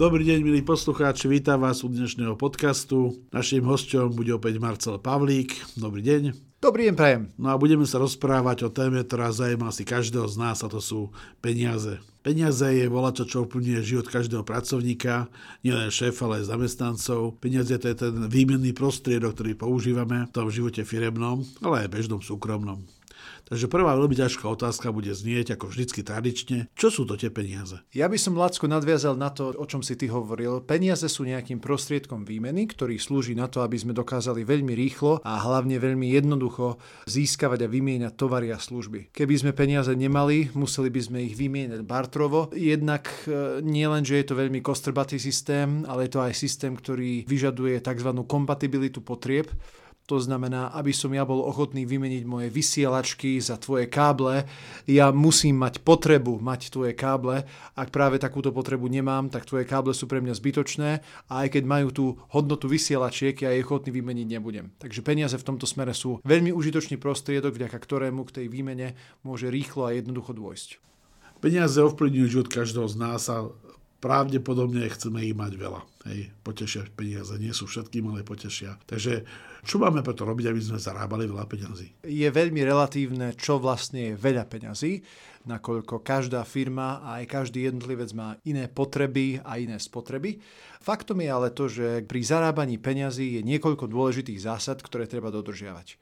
Dobrý deň, milí poslucháči, vítam vás u dnešného podcastu. Naším hostom bude opäť Marcel Pavlík. Dobrý deň. Dobrý deň, prajem. No a budeme sa rozprávať o téme, ktorá zaujíma si každého z nás, a to sú peniaze. Peniaze je volačo, čo ovplyvňuje život každého pracovníka, nielen šéfa, ale aj zamestnancov. Peniaze to je ten výmenný prostriedok, ktorý používame v tom živote firemnom, ale aj bežnom súkromnom. Takže prvá veľmi ťažká otázka bude znieť, ako vždycky tradične, čo sú to tie peniaze? Ja by som, Lacko, nadviazal na to, o čom si ty hovoril. Peniaze sú nejakým prostriedkom výmeny, ktorý slúži na to, aby sme dokázali veľmi rýchlo a hlavne veľmi jednoducho získavať a vymieňať tovary a služby. Keby sme peniaze nemali, museli by sme ich vymieňať bartrovo. Jednak e, nie len, že je to veľmi kostrbatý systém, ale je to aj systém, ktorý vyžaduje tzv. kompatibilitu potrieb to znamená, aby som ja bol ochotný vymeniť moje vysielačky za tvoje káble, ja musím mať potrebu mať tvoje káble. Ak práve takúto potrebu nemám, tak tvoje káble sú pre mňa zbytočné a aj keď majú tú hodnotu vysielačiek, ja ich ochotný vymeniť nebudem. Takže peniaze v tomto smere sú veľmi užitočný prostriedok, vďaka ktorému k tej výmene môže rýchlo a jednoducho dôjsť. Peniaze ovplyvňujú život každého z nás a pravdepodobne chceme ich mať veľa. Hej, potešia peniaze, nie sú všetkým, ale potešia. Takže čo máme preto robiť, aby sme zarábali veľa peniazy? Je veľmi relatívne, čo vlastne je veľa peňazí, nakoľko každá firma a aj každý jednotlivec má iné potreby a iné spotreby. Faktom je ale to, že pri zarábaní peňazí je niekoľko dôležitých zásad, ktoré treba dodržiavať.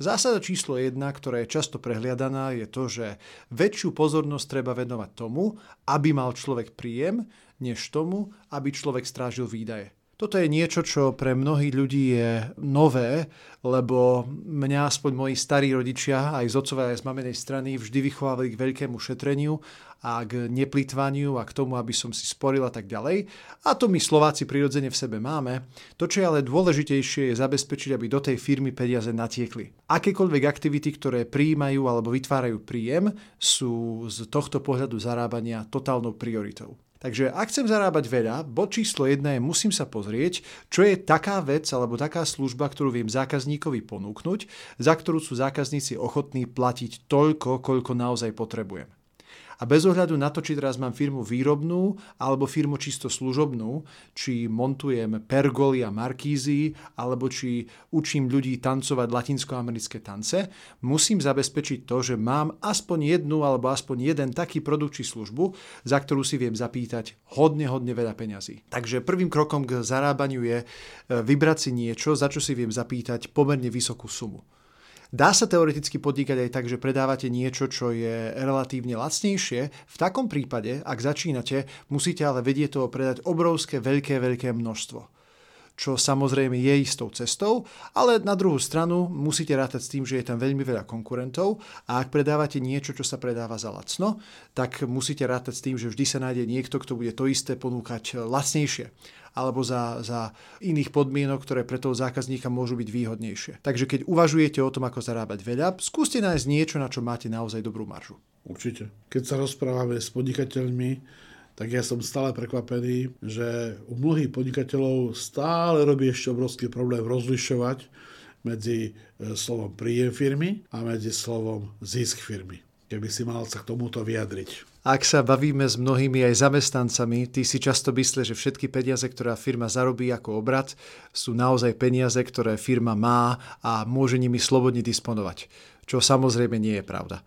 Zásada číslo jedna, ktorá je často prehliadaná, je to, že väčšiu pozornosť treba venovať tomu, aby mal človek príjem, než tomu, aby človek strážil výdaje. Toto je niečo, čo pre mnohých ľudí je nové, lebo mňa aspoň moji starí rodičia, aj z otcovej, aj z mamenej strany, vždy vychovávali k veľkému šetreniu a k neplitvaniu a k tomu, aby som si sporil a tak ďalej. A to my Slováci prirodzene v sebe máme. To, čo je ale dôležitejšie, je zabezpečiť, aby do tej firmy peniaze natiekli. Akékoľvek aktivity, ktoré prijímajú alebo vytvárajú príjem, sú z tohto pohľadu zarábania totálnou prioritou. Takže ak chcem zarábať veľa, bod číslo jedna je, musím sa pozrieť, čo je taká vec alebo taká služba, ktorú viem zákazníkovi ponúknuť, za ktorú sú zákazníci ochotní platiť toľko, koľko naozaj potrebujem. A bez ohľadu na to, či teraz mám firmu výrobnú alebo firmu čisto služobnú, či montujem pergoly a markízy, alebo či učím ľudí tancovať latinskoamerické tance, musím zabezpečiť to, že mám aspoň jednu alebo aspoň jeden taký produkt či službu, za ktorú si viem zapýtať hodne, hodne veľa peňazí. Takže prvým krokom k zarábaniu je e, vybrať si niečo, za čo si viem zapýtať pomerne vysokú sumu. Dá sa teoreticky podnikať aj tak, že predávate niečo, čo je relatívne lacnejšie. V takom prípade, ak začínate, musíte ale vedieť toho predať obrovské, veľké, veľké množstvo čo samozrejme je istou cestou, ale na druhú stranu musíte rátať s tým, že je tam veľmi veľa konkurentov a ak predávate niečo, čo sa predáva za lacno, tak musíte rátať s tým, že vždy sa nájde niekto, kto bude to isté ponúkať lacnejšie alebo za, za iných podmienok, ktoré pre toho zákazníka môžu byť výhodnejšie. Takže keď uvažujete o tom, ako zarábať veľa, skúste nájsť niečo, na čo máte naozaj dobrú maržu. Určite. Keď sa rozprávame s podnikateľmi, tak ja som stále prekvapený, že u mnohých podnikateľov stále robí ešte obrovský problém rozlišovať medzi e, slovom príjem firmy a medzi slovom zisk firmy. Keby si mal sa k tomuto vyjadriť. Ak sa bavíme s mnohými aj zamestnancami, tí si často myslia, že všetky peniaze, ktoré firma zarobí ako obrad, sú naozaj peniaze, ktoré firma má a môže nimi slobodne disponovať. Čo samozrejme nie je pravda.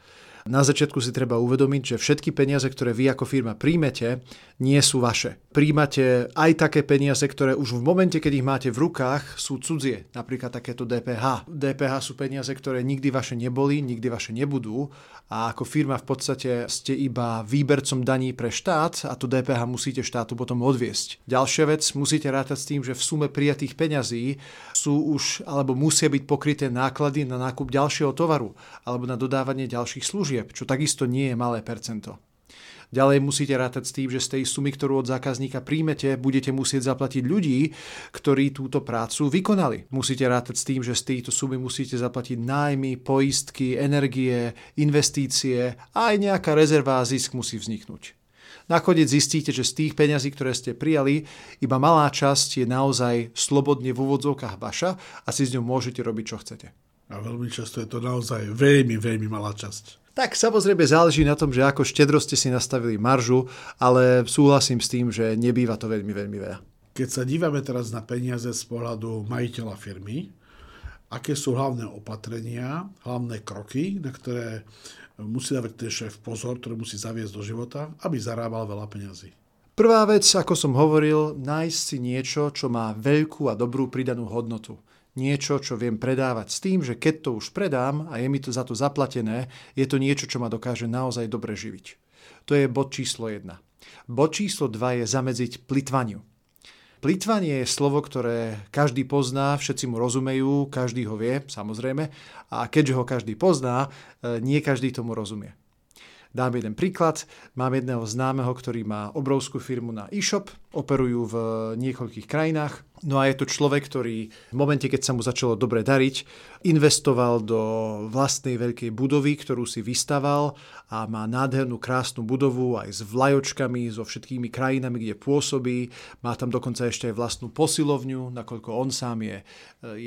Na začiatku si treba uvedomiť, že všetky peniaze, ktoré vy ako firma príjmete, nie sú vaše. Príjmate aj také peniaze, ktoré už v momente, keď ich máte v rukách, sú cudzie. Napríklad takéto DPH. DPH sú peniaze, ktoré nikdy vaše neboli, nikdy vaše nebudú a ako firma v podstate ste iba výbercom daní pre štát a to DPH musíte štátu potom odviesť. Ďalšia vec, musíte rátať s tým, že v sume prijatých peňazí sú už alebo musia byť pokryté náklady na nákup ďalšieho tovaru alebo na dodávanie ďalších služieb, čo takisto nie je malé percento. Ďalej musíte rátať s tým, že z tej sumy, ktorú od zákazníka príjmete, budete musieť zaplatiť ľudí, ktorí túto prácu vykonali. Musíte rátať s tým, že z tejto sumy musíte zaplatiť nájmy, poistky, energie, investície a aj nejaká rezerva a zisk musí vzniknúť. Nakoniec zistíte, že z tých peňazí, ktoré ste prijali, iba malá časť je naozaj slobodne v úvodzovkách vaša a si s ňou môžete robiť, čo chcete. A veľmi často je to naozaj veľmi, veľmi malá časť. Tak samozrejme záleží na tom, že ako štedro ste si nastavili maržu, ale súhlasím s tým, že nebýva to veľmi, veľmi veľa. Keď sa dívame teraz na peniaze z pohľadu majiteľa firmy, aké sú hlavné opatrenia, hlavné kroky, na ktoré musí dávať ten šéf pozor, ktorý musí zaviesť do života, aby zarábal veľa peňazí. Prvá vec, ako som hovoril, nájsť si niečo, čo má veľkú a dobrú pridanú hodnotu niečo, čo viem predávať s tým, že keď to už predám a je mi to za to zaplatené, je to niečo, čo ma dokáže naozaj dobre živiť. To je bod číslo 1. Bod číslo 2 je zamedziť plitvaniu. Plitvanie je slovo, ktoré každý pozná, všetci mu rozumejú, každý ho vie, samozrejme, a keďže ho každý pozná, e, nie každý tomu rozumie. Dám jeden príklad. Mám jedného známeho, ktorý má obrovskú firmu na e-shop, operujú v niekoľkých krajinách. No a je to človek, ktorý v momente, keď sa mu začalo dobre dariť, investoval do vlastnej veľkej budovy, ktorú si vystaval a má nádhernú, krásnu budovu aj s vlajočkami, so všetkými krajinami, kde pôsobí. Má tam dokonca ešte aj vlastnú posilovňu, nakoľko on sám je eh,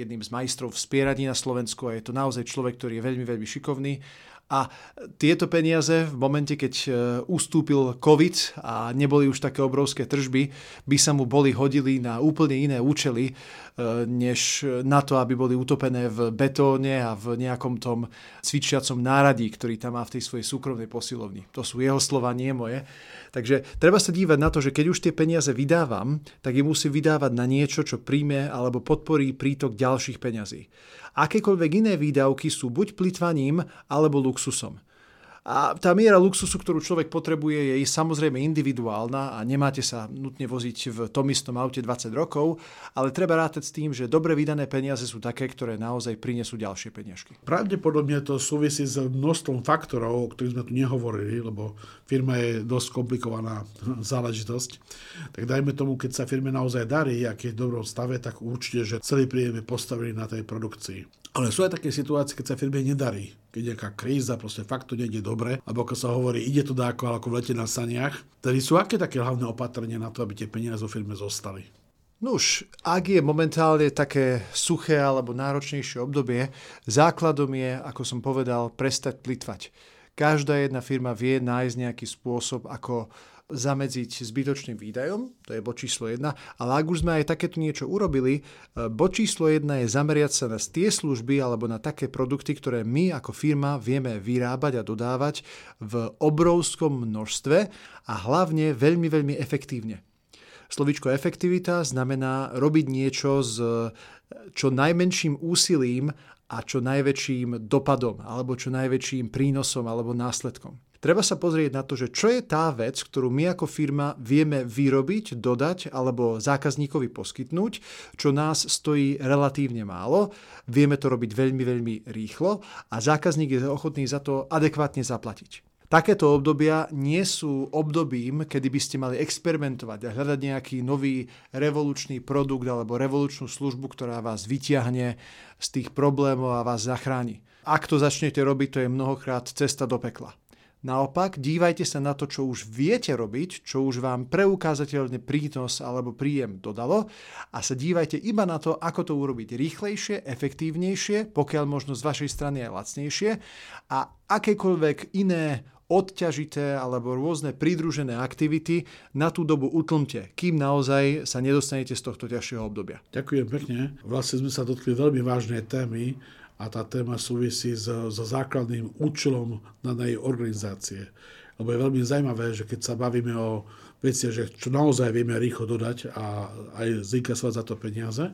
jedným z majstrov v spieraní na Slovensku a je to naozaj človek, ktorý je veľmi, veľmi šikovný a tieto peniaze v momente, keď e, ustúpil COVID a neboli už také obrovské tržby, by sa mu boli hodili na úplne iné účely, e, než na to, aby boli utopené v betóne a v nejakom tom cvičiacom náradí, ktorý tam má v tej svojej súkromnej posilovni. To sú jeho slova, nie moje. Takže treba sa dívať na to, že keď už tie peniaze vydávam, tak ich musím vydávať na niečo, čo príjme alebo podporí prítok ďalších peňazí akékoľvek iné výdavky sú buď plitvaním alebo luxusom. A tá miera luxusu, ktorú človek potrebuje, je samozrejme individuálna a nemáte sa nutne voziť v tom istom aute 20 rokov, ale treba rátať s tým, že dobre vydané peniaze sú také, ktoré naozaj prinesú ďalšie peniažky. Pravdepodobne to súvisí s množstvom faktorov, o ktorých sme tu nehovorili, lebo firma je dosť komplikovaná záležitosť. Tak dajme tomu, keď sa firme naozaj darí, ak je v dobrom stave, tak určite, že celý príjem je postavený na tej produkcii. Ale sú aj také situácie, keď sa firme nedarí. Keď je nejaká kríza, proste fakt to nejde dobre, alebo ako sa hovorí, ide to dáko, ako v na saniach. Tedy sú aké také hlavné opatrenia na to, aby tie peniaze vo firme zostali? Nuž, ak je momentálne také suché alebo náročnejšie obdobie, základom je, ako som povedal, prestať plitvať. Každá jedna firma vie nájsť nejaký spôsob, ako zamedziť zbytočným výdajom, to je bod číslo 1, ale ak už sme aj takéto niečo urobili, e, bod číslo 1 je zameriať sa na tie služby alebo na také produkty, ktoré my ako firma vieme vyrábať a dodávať v obrovskom množstve a hlavne veľmi, veľmi efektívne. Slovičko efektivita znamená robiť niečo s čo najmenším úsilím a čo najväčším dopadom alebo čo najväčším prínosom alebo následkom. Treba sa pozrieť na to, že čo je tá vec, ktorú my ako firma vieme vyrobiť, dodať alebo zákazníkovi poskytnúť, čo nás stojí relatívne málo, vieme to robiť veľmi, veľmi rýchlo a zákazník je ochotný za to adekvátne zaplatiť. Takéto obdobia nie sú obdobím, kedy by ste mali experimentovať a hľadať nejaký nový revolučný produkt alebo revolučnú službu, ktorá vás vyťahne z tých problémov a vás zachráni. Ak to začnete robiť, to je mnohokrát cesta do pekla. Naopak, dívajte sa na to, čo už viete robiť, čo už vám preukázateľne prínos alebo príjem dodalo a sa dívajte iba na to, ako to urobiť rýchlejšie, efektívnejšie, pokiaľ možno z vašej strany aj lacnejšie a akékoľvek iné odťažité alebo rôzne pridružené aktivity na tú dobu utlmte, kým naozaj sa nedostanete z tohto ťažšieho obdobia. Ďakujem pekne. Vlastne sme sa dotkli veľmi vážnej témy, a tá téma súvisí so, so základným účelom danej organizácie. Lebo je veľmi zaujímavé, že keď sa bavíme o veciach, že čo naozaj vieme rýchlo dodať a aj zinkasovať za to peniaze,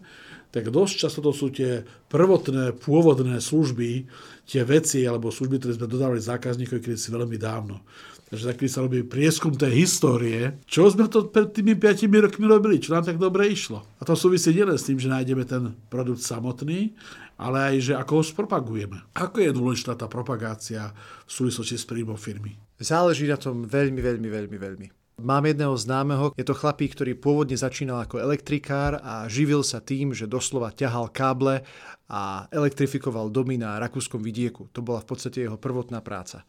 tak dosť často to sú tie prvotné, pôvodné služby, tie veci alebo služby, ktoré sme dodávali zákazníkovi, keď si veľmi dávno. Takže taký sa robí prieskum tej histórie, čo sme to pred tými 5 rokmi robili, čo nám tak dobre išlo. A to súvisí nielen s tým, že nájdeme ten produkt samotný, ale aj, že ako ho spropagujeme. Ako je dôležitá tá propagácia v súvislosti s príjmom firmy? Záleží na tom veľmi, veľmi, veľmi, veľmi. Mám jedného známeho, je to chlapík, ktorý pôvodne začínal ako elektrikár a živil sa tým, že doslova ťahal káble a elektrifikoval domy na rakúskom vidieku. To bola v podstate jeho prvotná práca.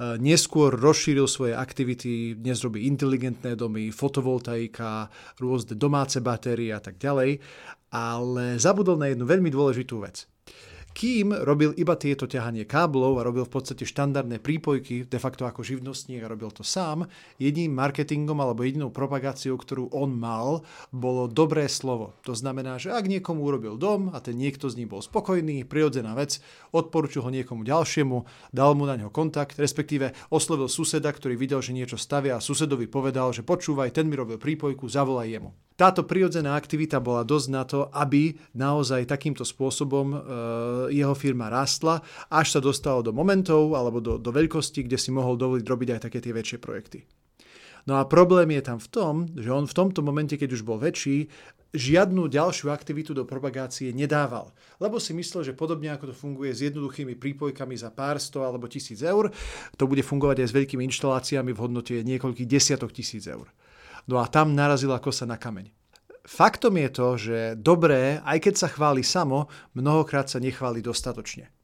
E, neskôr rozšíril svoje aktivity, dnes robí inteligentné domy, fotovoltaika, rôzne domáce batérie a tak ďalej, ale zabudol na jednu veľmi dôležitú vec. Kým robil iba tieto ťahanie káblov a robil v podstate štandardné prípojky, de facto ako živnostník a robil to sám, jediným marketingom alebo jedinou propagáciou, ktorú on mal, bolo dobré slovo. To znamená, že ak niekomu urobil dom a ten niekto z ním bol spokojný, prirodzená vec, odporučil ho niekomu ďalšiemu, dal mu na ňo kontakt, respektíve oslovil suseda, ktorý videl, že niečo stavia a susedovi povedal, že počúvaj, ten mi robil prípojku, zavolaj jemu. Táto prirodzená aktivita bola dosť na to, aby naozaj takýmto spôsobom e, jeho firma rástla, až sa dostalo do momentov alebo do, do veľkosti, kde si mohol dovoliť robiť aj také tie väčšie projekty. No a problém je tam v tom, že on v tomto momente, keď už bol väčší, žiadnu ďalšiu aktivitu do propagácie nedával. Lebo si myslel, že podobne ako to funguje s jednoduchými prípojkami za pár sto alebo tisíc eur, to bude fungovať aj s veľkými inštaláciami v hodnote niekoľkých desiatok tisíc eur. No a tam narazila kosa na kameň. Faktom je to, že dobré, aj keď sa chváli samo, mnohokrát sa nechváli dostatočne.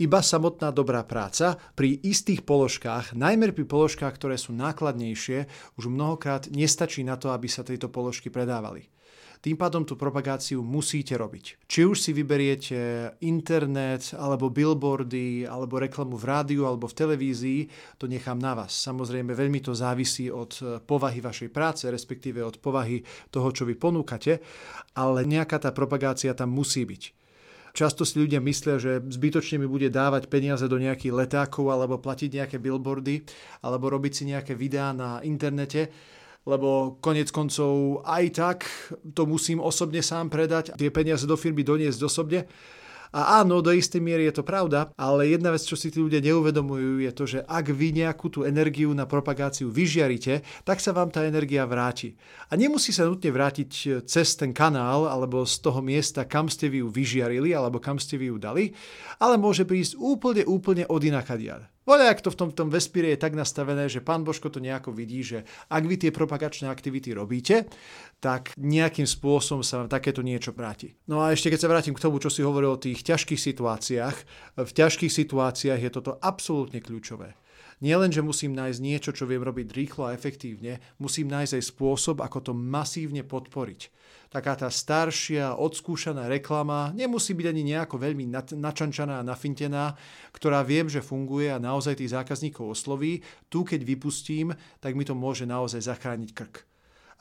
Iba samotná dobrá práca pri istých položkách, najmä pri položkách, ktoré sú nákladnejšie, už mnohokrát nestačí na to, aby sa tieto položky predávali. Tým pádom tú propagáciu musíte robiť. Či už si vyberiete internet, alebo billboardy, alebo reklamu v rádiu, alebo v televízii, to nechám na vás. Samozrejme, veľmi to závisí od povahy vašej práce, respektíve od povahy toho, čo vy ponúkate, ale nejaká tá propagácia tam musí byť. Často si ľudia myslia, že zbytočne mi bude dávať peniaze do nejakých letákov alebo platiť nejaké billboardy alebo robiť si nejaké videá na internete lebo konec koncov aj tak to musím osobne sám predať, tie peniaze do firmy doniesť osobne. A áno, do istej miery je to pravda, ale jedna vec, čo si tí ľudia neuvedomujú, je to, že ak vy nejakú tú energiu na propagáciu vyžiarite, tak sa vám tá energia vráti. A nemusí sa nutne vrátiť cez ten kanál alebo z toho miesta, kam ste vy ju vyžiarili alebo kam ste vy ju dali, ale môže prísť úplne, úplne od inakadiaľ. Voľa, ak to v tom, tom vesmíre je tak nastavené, že pán Božko to nejako vidí, že ak vy tie propagačné aktivity robíte, tak nejakým spôsobom sa vám takéto niečo vráti. No a ešte keď sa vrátim k tomu, čo si hovoril o tých ťažkých situáciách, v ťažkých situáciách je toto absolútne kľúčové. Nie len, že musím nájsť niečo, čo viem robiť rýchlo a efektívne, musím nájsť aj spôsob, ako to masívne podporiť taká tá staršia, odskúšaná reklama nemusí byť ani nejako veľmi načančaná a nafintená, ktorá viem, že funguje a naozaj tých zákazníkov osloví. Tu, keď vypustím, tak mi to môže naozaj zachrániť krk.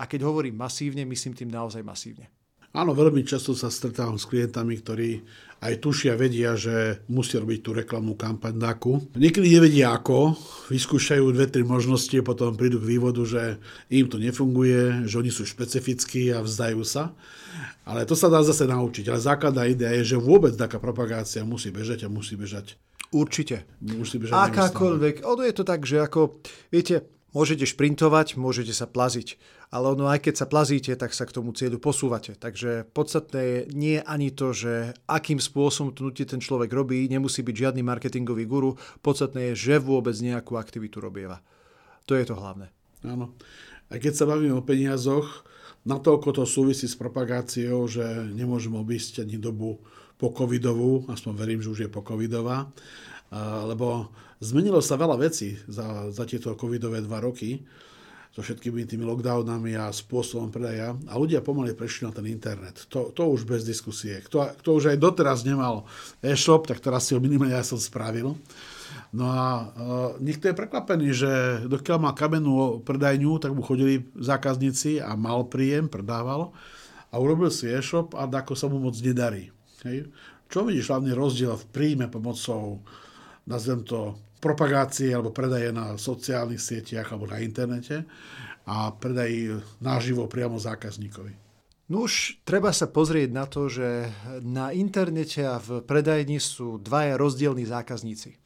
A keď hovorím masívne, myslím tým naozaj masívne. Áno, veľmi často sa stretávam s klientami, ktorí aj tušia, vedia, že musia robiť tú reklamnú kampaň NAKU. Niekedy nevedia ako, vyskúšajú dve, tri možnosti potom prídu k vývodu, že im to nefunguje, že oni sú špecifickí a vzdajú sa. Ale to sa dá zase naučiť. Ale základná idea je, že vôbec taká propagácia musí bežať a musí bežať. Určite. Musí bežať Akákoľvek. Ono je to tak, že ako, viete, Môžete šprintovať, môžete sa plaziť, ale ono aj keď sa plazíte, tak sa k tomu cieľu posúvate. Takže podstatné je nie ani to, že akým spôsobom to ten človek robí, nemusí byť žiadny marketingový guru, podstatné je, že vôbec nejakú aktivitu robieva. To je to hlavné. Áno. A keď sa bavíme o peniazoch, natoľko to súvisí s propagáciou, že nemôžeme obísť ani dobu po covidovú, aspoň verím, že už je po covidová, lebo zmenilo sa veľa vecí za, za tieto covidové dva roky so všetkými tými lockdownami a spôsobom predaja a ľudia pomaly prešli na ten internet. To, to už bez diskusie. Kto, kto už aj doteraz nemal e-shop, tak teraz si ho minimálne ja som spravil. No a uh, niekto je prekvapený, že dokiaľ má kamennú predajňu, tak mu chodili zákazníci a mal príjem, predával a urobil si e-shop a ako sa mu moc nedarí. Hej. Čo vidíš hlavný rozdiel v príjme pomocou nazvem to, propagácie alebo predaje na sociálnych sieťach alebo na internete a predaj naživo priamo zákazníkovi. No už treba sa pozrieť na to, že na internete a v predajni sú dvaja rozdielní zákazníci.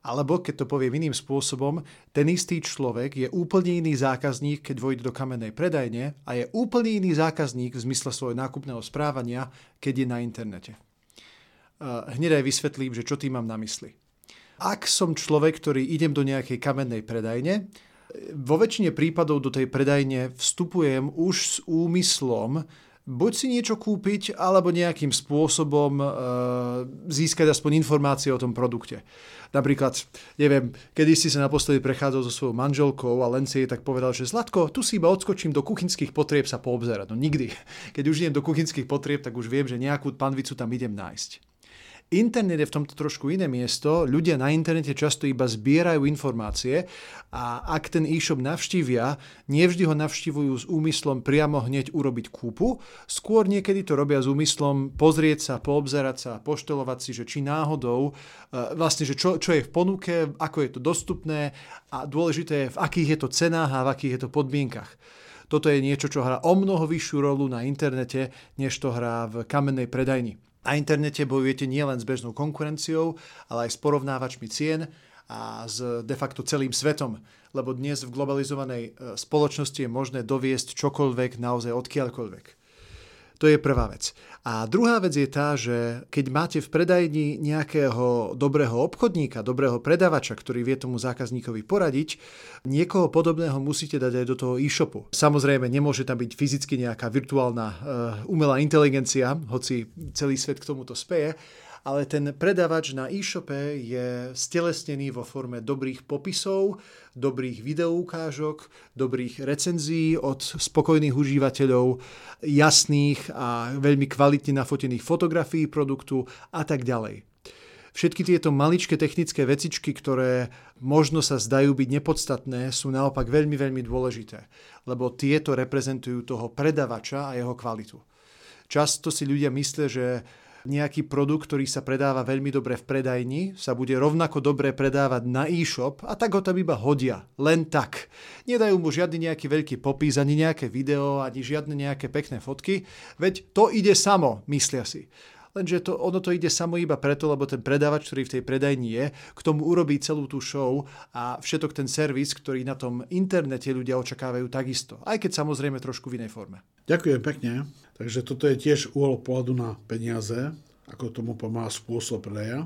Alebo, keď to poviem iným spôsobom, ten istý človek je úplne iný zákazník, keď vojde do kamennej predajne a je úplne iný zákazník v zmysle svojho nákupného správania, keď je na internete. hneď aj vysvetlím, že čo tým mám na mysli. Ak som človek, ktorý idem do nejakej kamennej predajne, vo väčšine prípadov do tej predajne vstupujem už s úmyslom buď si niečo kúpiť, alebo nejakým spôsobom e, získať aspoň informácie o tom produkte. Napríklad, neviem, kedy si sa naposledy prechádzal so svojou manželkou a len si jej tak povedal, že Zlatko, tu si iba odskočím do kuchynských potrieb sa poobzerať. No nikdy. Keď už idem do kuchynských potrieb, tak už viem, že nejakú panvicu tam idem nájsť. Internet je v tomto trošku iné miesto. Ľudia na internete často iba zbierajú informácie a ak ten e-shop navštívia, nevždy ho navštívujú s úmyslom priamo hneď urobiť kúpu, skôr niekedy to robia s úmyslom pozrieť sa, poobzerať sa, poštelovať si, že či náhodou, e, vlastne, že čo, čo je v ponuke, ako je to dostupné a dôležité je, v akých je to cenách a v akých je to podmienkach. Toto je niečo, čo hrá o mnoho vyššiu rolu na internete, než to hrá v kamennej predajni. Na internete bojujete nielen s bežnou konkurenciou, ale aj s porovnávačmi cien a s de facto celým svetom, lebo dnes v globalizovanej e, spoločnosti je možné doviesť čokoľvek naozaj odkiaľkoľvek. To je prvá vec. A druhá vec je tá, že keď máte v predajni nejakého dobrého obchodníka, dobrého predavača, ktorý vie tomu zákazníkovi poradiť, niekoho podobného musíte dať aj do toho e-shopu. Samozrejme, nemôže tam byť fyzicky nejaká virtuálna uh, umelá inteligencia, hoci celý svet k tomuto speje, ale ten predavač na e-shope je stelesnený vo forme dobrých popisov, dobrých videoukážok, dobrých recenzií od spokojných užívateľov, jasných a veľmi kvalitne nafotených fotografií produktu a tak ďalej. Všetky tieto maličké technické vecičky, ktoré možno sa zdajú byť nepodstatné, sú naopak veľmi, veľmi dôležité, lebo tieto reprezentujú toho predavača a jeho kvalitu. Často si ľudia myslia, že nejaký produkt, ktorý sa predáva veľmi dobre v predajni, sa bude rovnako dobre predávať na e-shop a tak ho tam iba hodia. Len tak. Nedajú mu žiadny nejaký veľký popis, ani nejaké video, ani žiadne nejaké pekné fotky, veď to ide samo, myslia si. Lenže to, ono to ide samo iba preto, lebo ten predávač, ktorý v tej predajni je, k tomu urobí celú tú show a všetok ten servis, ktorý na tom internete ľudia očakávajú takisto. Aj keď samozrejme trošku v inej forme. Ďakujem pekne. Takže toto je tiež úhol pohľadu na peniaze, ako tomu pomáha spôsob predaja.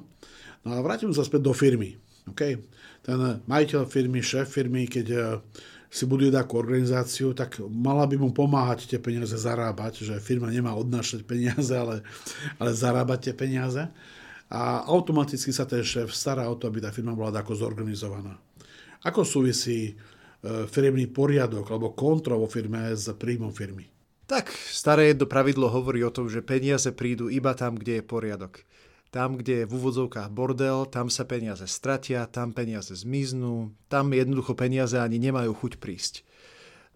No a vrátim sa späť do firmy. Okay? Ten majiteľ firmy, šéf firmy, keď si buduje takú organizáciu, tak mala by mu pomáhať tie peniaze zarábať, že firma nemá odnášať peniaze, ale, ale zarábať tie peniaze. A automaticky sa ten šéf stará o to, aby tá firma bola tako zorganizovaná. Ako súvisí e, firmný poriadok alebo kontrol vo firme s príjmom firmy? Tak, staré jedno pravidlo hovorí o tom, že peniaze prídu iba tam, kde je poriadok. Tam, kde je v úvodzovkách bordel, tam sa peniaze stratia, tam peniaze zmiznú, tam jednoducho peniaze ani nemajú chuť prísť.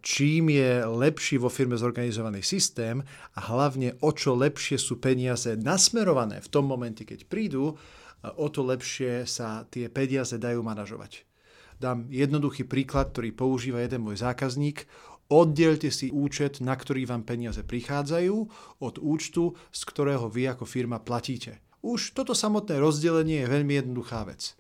Čím je lepší vo firme zorganizovaný systém a hlavne o čo lepšie sú peniaze nasmerované v tom momente, keď prídu, o to lepšie sa tie peniaze dajú manažovať. Dám jednoduchý príklad, ktorý používa jeden môj zákazník. Oddielte si účet, na ktorý vám peniaze prichádzajú, od účtu, z ktorého vy ako firma platíte. Už toto samotné rozdelenie je veľmi jednoduchá vec.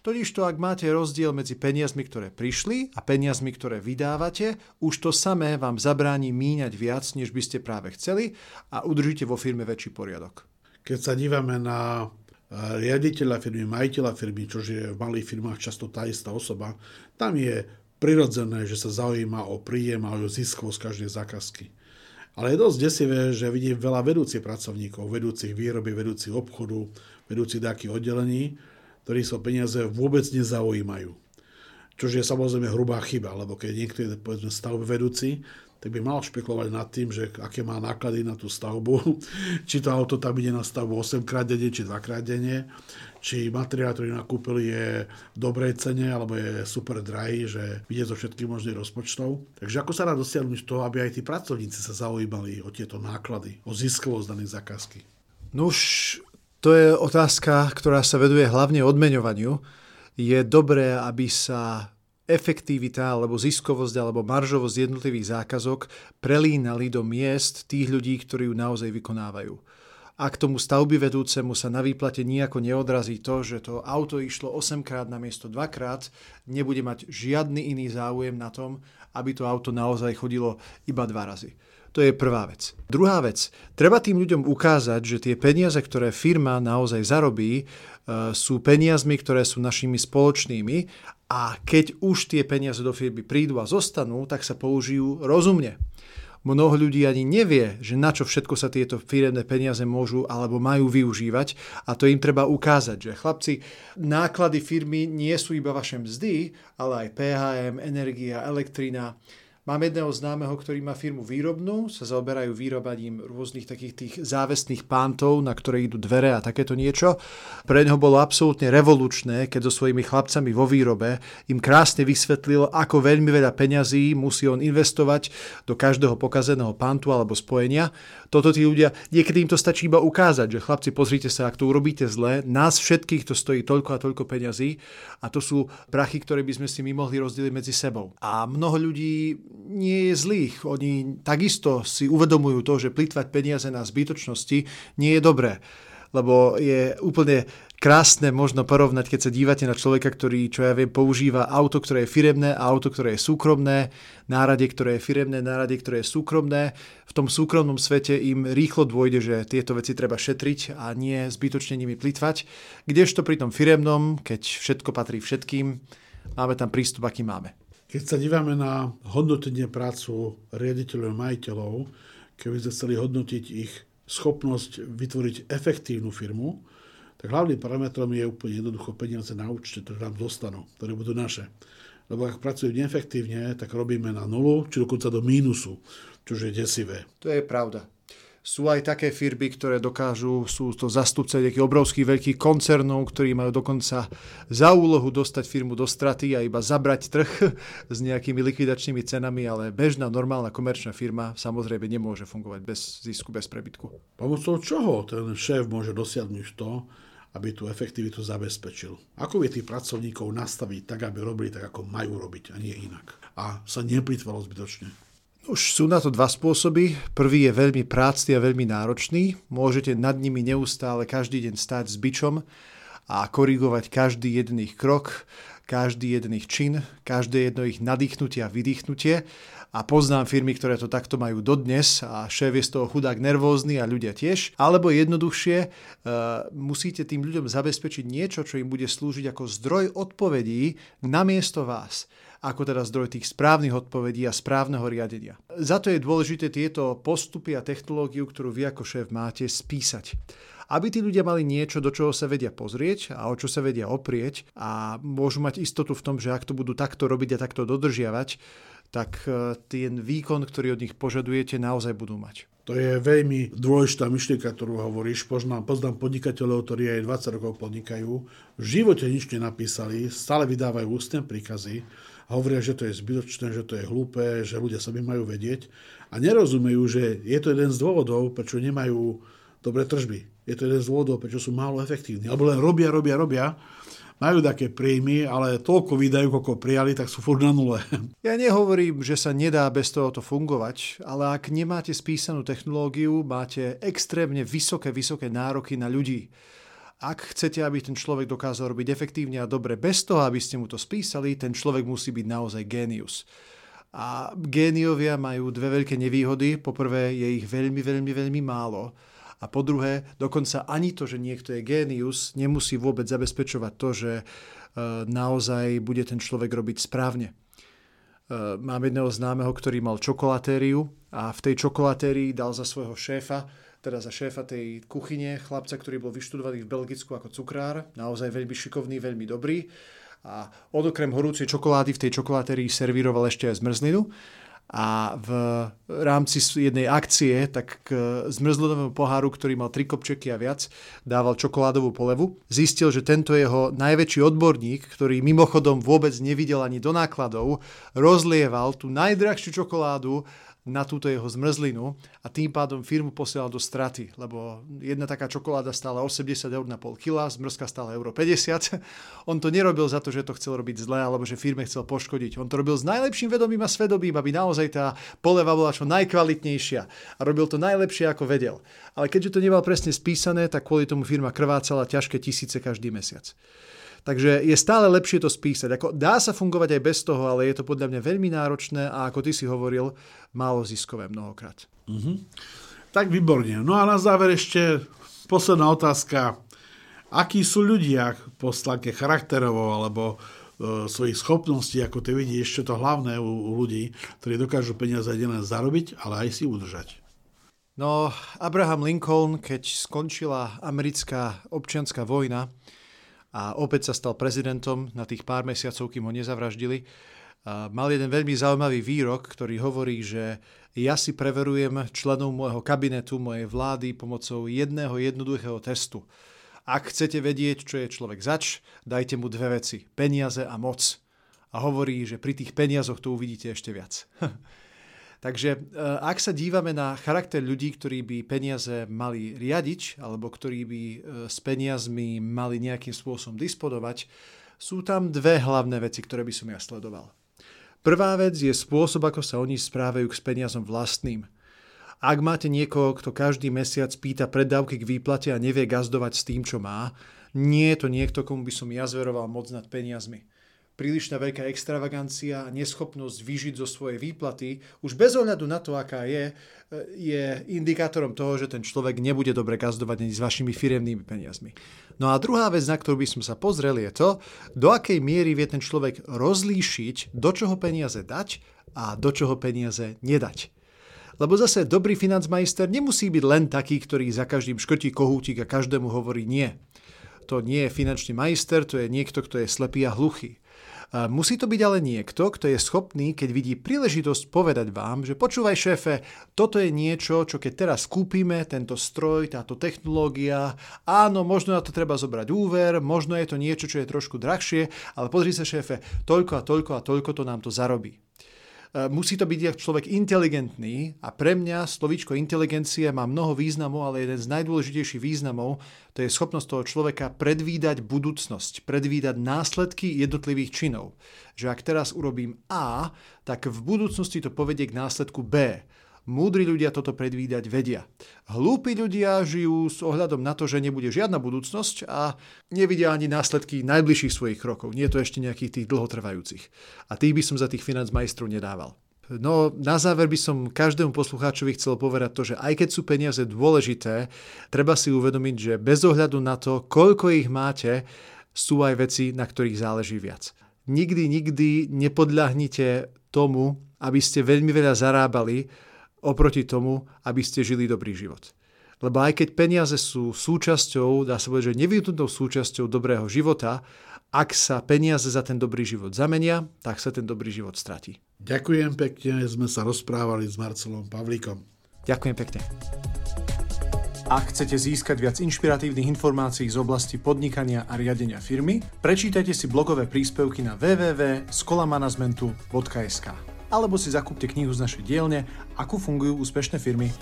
Totižto, ak máte rozdiel medzi peniazmi, ktoré prišli a peniazmi, ktoré vydávate, už to samé vám zabráni míňať viac, než by ste práve chceli a udržíte vo firme väčší poriadok. Keď sa dívame na eh, riaditeľa firmy, majiteľa firmy, čo je v malých firmách často tá istá osoba, tam je prirodzené, že sa zaujíma o príjem a o ziskov z každej zákazky. Ale je dosť desivé, že vidím veľa vedúcich pracovníkov, vedúcich výroby, vedúcich obchodu, vedúcich takých oddelení, ktorí sa peniaze vôbec nezaujímajú. Čož je samozrejme hrubá chyba, lebo keď niekto je povedzme stavby vedúci, tak by mal špekulovať nad tým, že aké má náklady na tú stavbu, či to auto tam ide na stavbu 8 krát denne, či 2 krát denne, či materiál, ktorý nakúpili, je v dobrej cene, alebo je super drahý, že vidie zo všetkých možných rozpočtov. Takže ako sa dá dosiahnuť to, aby aj tí pracovníci sa zaujímali o tieto náklady, o ziskovosť danej zákazky? No to je otázka, ktorá sa veduje hlavne odmeňovaniu. Je dobré, aby sa efektivita alebo ziskovosť alebo maržovosť jednotlivých zákazok prelínali do miest tých ľudí, ktorí ju naozaj vykonávajú. Ak tomu stavby vedúcemu sa na výplate nejako neodrazí to, že to auto išlo 8 krát na miesto 2 krát, nebude mať žiadny iný záujem na tom, aby to auto naozaj chodilo iba dva razy. To je prvá vec. Druhá vec. Treba tým ľuďom ukázať, že tie peniaze, ktoré firma naozaj zarobí, e, sú peniazmi, ktoré sú našimi spoločnými a keď už tie peniaze do firmy prídu a zostanú, tak sa použijú rozumne. Mnoho ľudí ani nevie, že na čo všetko sa tieto firemné peniaze môžu alebo majú využívať a to im treba ukázať, že chlapci, náklady firmy nie sú iba vaše mzdy, ale aj PHM, energia, elektrina, Mám jedného známeho, ktorý má firmu výrobnú, sa zaoberajú výrobaním rôznych takých tých závestných pántov, na ktoré idú dvere a takéto niečo. Pre neho bolo absolútne revolučné, keď so svojimi chlapcami vo výrobe im krásne vysvetlil, ako veľmi veľa peňazí musí on investovať do každého pokazeného pántu alebo spojenia. Toto tí ľudia, niekedy im to stačí iba ukázať, že chlapci, pozrite sa, ak to urobíte zle, nás všetkých to stojí toľko a toľko peňazí a to sú prachy, ktoré by sme si my mohli rozdeliť medzi sebou. A mnoho ľudí nie je zlých. Oni takisto si uvedomujú to, že plýtvať peniaze na zbytočnosti nie je dobré. Lebo je úplne krásne možno porovnať, keď sa dívate na človeka, ktorý, čo ja viem, používa auto, ktoré je firemné a auto, ktoré je súkromné, nárade, ktoré je firemné, nárade, ktoré je súkromné. V tom súkromnom svete im rýchlo dôjde, že tieto veci treba šetriť a nie zbytočne nimi plitvať. Kdežto pri tom firemnom, keď všetko patrí všetkým, máme tam prístup, aký máme. Keď sa dívame na hodnotenie prácu riaditeľov a majiteľov, keby sme chceli hodnotiť ich schopnosť vytvoriť efektívnu firmu, tak hlavným parametrom je úplne jednoducho peniaze na účte, ktoré nám dostanú, ktoré budú naše. Lebo ak pracujú neefektívne, tak robíme na nulu, či dokonca do mínusu, čo je desivé. To je pravda. Sú aj také firmy, ktoré dokážu, sú to zastupce nejakých obrovských veľkých koncernov, ktorí majú dokonca za úlohu dostať firmu do straty a iba zabrať trh s nejakými likvidačnými cenami, ale bežná, normálna komerčná firma samozrejme nemôže fungovať bez zisku, bez prebytku. Pomocou čoho ten šéf môže dosiahnuť to, aby tú efektivitu zabezpečil. Ako vie tých pracovníkov nastaviť tak, aby robili tak, ako majú robiť a nie inak. A sa neplýtvalo zbytočne. Už sú na to dva spôsoby. Prvý je veľmi prácný a veľmi náročný. Môžete nad nimi neustále každý deň stať s bičom a korigovať každý jeden ich krok, každý jeden ich čin, každé jedno ich nadýchnutie a vydýchnutie. A poznám firmy, ktoré to takto majú dodnes a šéf je z toho chudák nervózny a ľudia tiež. Alebo jednoduchšie, uh, musíte tým ľuďom zabezpečiť niečo, čo im bude slúžiť ako zdroj odpovedí namiesto vás ako teda zdroj tých správnych odpovedí a správneho riadenia. Za to je dôležité tieto postupy a technológiu, ktorú vy ako šéf máte, spísať aby tí ľudia mali niečo, do čoho sa vedia pozrieť a o čo sa vedia oprieť a môžu mať istotu v tom, že ak to budú takto robiť a takto dodržiavať, tak e, ten výkon, ktorý od nich požadujete, naozaj budú mať. To je veľmi dôležitá myšlienka, ktorú hovoríš. Poznám, poznám podnikateľov, ktorí aj 20 rokov podnikajú. V živote nič nenapísali, stále vydávajú ústne príkazy hovoria, že to je zbytočné, že to je hlúpe, že ľudia sami majú vedieť a nerozumejú, že je to jeden z dôvodov, prečo nemajú dobré tržby. Je to jeden z dôvodov, prečo sú málo efektívni. Alebo len robia, robia, robia, majú také príjmy, ale toľko výdajú, koľko prijali, tak sú furt na nule. Ja nehovorím, že sa nedá bez tohoto fungovať, ale ak nemáte spísanú technológiu, máte extrémne vysoké, vysoké nároky na ľudí. Ak chcete, aby ten človek dokázal robiť efektívne a dobre bez toho, aby ste mu to spísali, ten človek musí byť naozaj génius. A géniovia majú dve veľké nevýhody. Poprvé je ich veľmi, veľmi, veľmi málo. A po druhé, dokonca ani to, že niekto je génius, nemusí vôbec zabezpečovať to, že e, naozaj bude ten človek robiť správne. E, mám jedného známeho, ktorý mal čokolatériu a v tej čokolatérii dal za svojho šéfa teda za šéfa tej kuchyne, chlapca, ktorý bol vyštudovaný v Belgicku ako cukrár, naozaj veľmi šikovný, veľmi dobrý. A on okrem horúcej čokolády v tej čokoláterii servíroval ešte aj zmrzlinu. A v rámci jednej akcie, tak k zmrzlinovému poháru, ktorý mal tri kopčeky a viac, dával čokoládovú polevu. Zistil, že tento jeho najväčší odborník, ktorý mimochodom vôbec nevidel ani do nákladov, rozlieval tú najdrahšiu čokoládu na túto jeho zmrzlinu a tým pádom firmu posielal do straty, lebo jedna taká čokoláda stála 80 eur na pol kila, zmrzka stála euro 50. On to nerobil za to, že to chcel robiť zle alebo že firme chcel poškodiť. On to robil s najlepším vedomím a svedomím, aby naozaj tá poleva bola čo najkvalitnejšia a robil to najlepšie, ako vedel. Ale keďže to nemal presne spísané, tak kvôli tomu firma krvácala ťažké tisíce každý mesiac. Takže je stále lepšie to spísať. Ako, dá sa fungovať aj bez toho, ale je to podľa mňa veľmi náročné a ako ty si hovoril, málo ziskové mnohokrát. Mm-hmm. Tak výborne. No a na záver ešte posledná otázka. Akí sú ľudia po stránke charakterovo alebo e, svojich schopností, ako ty vidíš, čo to hlavné u, u ľudí, ktorí dokážu peniaze nielen zarobiť, ale aj si udržať? No, Abraham Lincoln, keď skončila americká občianská vojna a opäť sa stal prezidentom na tých pár mesiacov, kým ho nezavraždili, mal jeden veľmi zaujímavý výrok, ktorý hovorí, že ja si preverujem členov môjho kabinetu, mojej vlády pomocou jedného jednoduchého testu. Ak chcete vedieť, čo je človek zač, dajte mu dve veci. Peniaze a moc. A hovorí, že pri tých peniazoch to uvidíte ešte viac. Takže e, ak sa dívame na charakter ľudí, ktorí by peniaze mali riadiť, alebo ktorí by e, s peniazmi mali nejakým spôsobom disponovať, sú tam dve hlavné veci, ktoré by som ja sledoval. Prvá vec je spôsob, ako sa oni správajú k peniazom vlastným. Ak máte niekoho, kto každý mesiac pýta predávky k výplate a nevie gazdovať s tým, čo má, nie je to niekto, komu by som ja zveroval moc nad peniazmi. Prílišná veľká extravagancia a neschopnosť vyžiť zo svojej výplaty, už bez ohľadu na to, aká je, je indikátorom toho, že ten človek nebude dobre gazdovať ani s vašimi firemnými peniazmi. No a druhá vec, na ktorú by som sa pozrel, je to, do akej miery vie ten človek rozlíšiť, do čoho peniaze dať a do čoho peniaze nedať. Lebo zase dobrý financmajster nemusí byť len taký, ktorý za každým škrtí kohútik a každému hovorí nie. To nie je finančný majster, to je niekto, kto je slepý a hluchý. Musí to byť ale niekto, kto je schopný, keď vidí príležitosť povedať vám, že počúvaj šéfe, toto je niečo, čo keď teraz kúpime, tento stroj, táto technológia, áno, možno na to treba zobrať úver, možno je to niečo, čo je trošku drahšie, ale pozri sa šéfe, toľko a toľko a toľko to nám to zarobí. E, musí to byť človek inteligentný a pre mňa slovíčko inteligencie má mnoho významov, ale jeden z najdôležitejších významov to je schopnosť toho človeka predvídať budúcnosť, predvídať následky jednotlivých činov. Že ak teraz urobím A, tak v budúcnosti to povedie k následku B. Múdri ľudia toto predvídať vedia. Hlúpi ľudia žijú s ohľadom na to, že nebude žiadna budúcnosť a nevidia ani následky najbližších svojich krokov. Nie je to ešte nejakých tých dlhotrvajúcich. A tých by som za tých financ majstrov nedával. No na záver by som každému poslucháčovi chcel povedať to, že aj keď sú peniaze dôležité, treba si uvedomiť, že bez ohľadu na to, koľko ich máte, sú aj veci, na ktorých záleží viac. Nikdy, nikdy nepodľahnite tomu, aby ste veľmi veľa zarábali, oproti tomu, aby ste žili dobrý život. Lebo aj keď peniaze sú súčasťou, dá sa povedať, že nevyhnutnou súčasťou dobrého života, ak sa peniaze za ten dobrý život zamenia, tak sa ten dobrý život stratí. Ďakujem pekne, sme sa rozprávali s Marcelom Pavlíkom. Ďakujem pekne. Ak chcete získať viac inšpiratívnych informácií z oblasti podnikania a riadenia firmy, prečítajte si blogové príspevky na www.skolamanagementu.sk alebo si zakúpte knihu z našej dielne Ako fungujú úspešné firmy.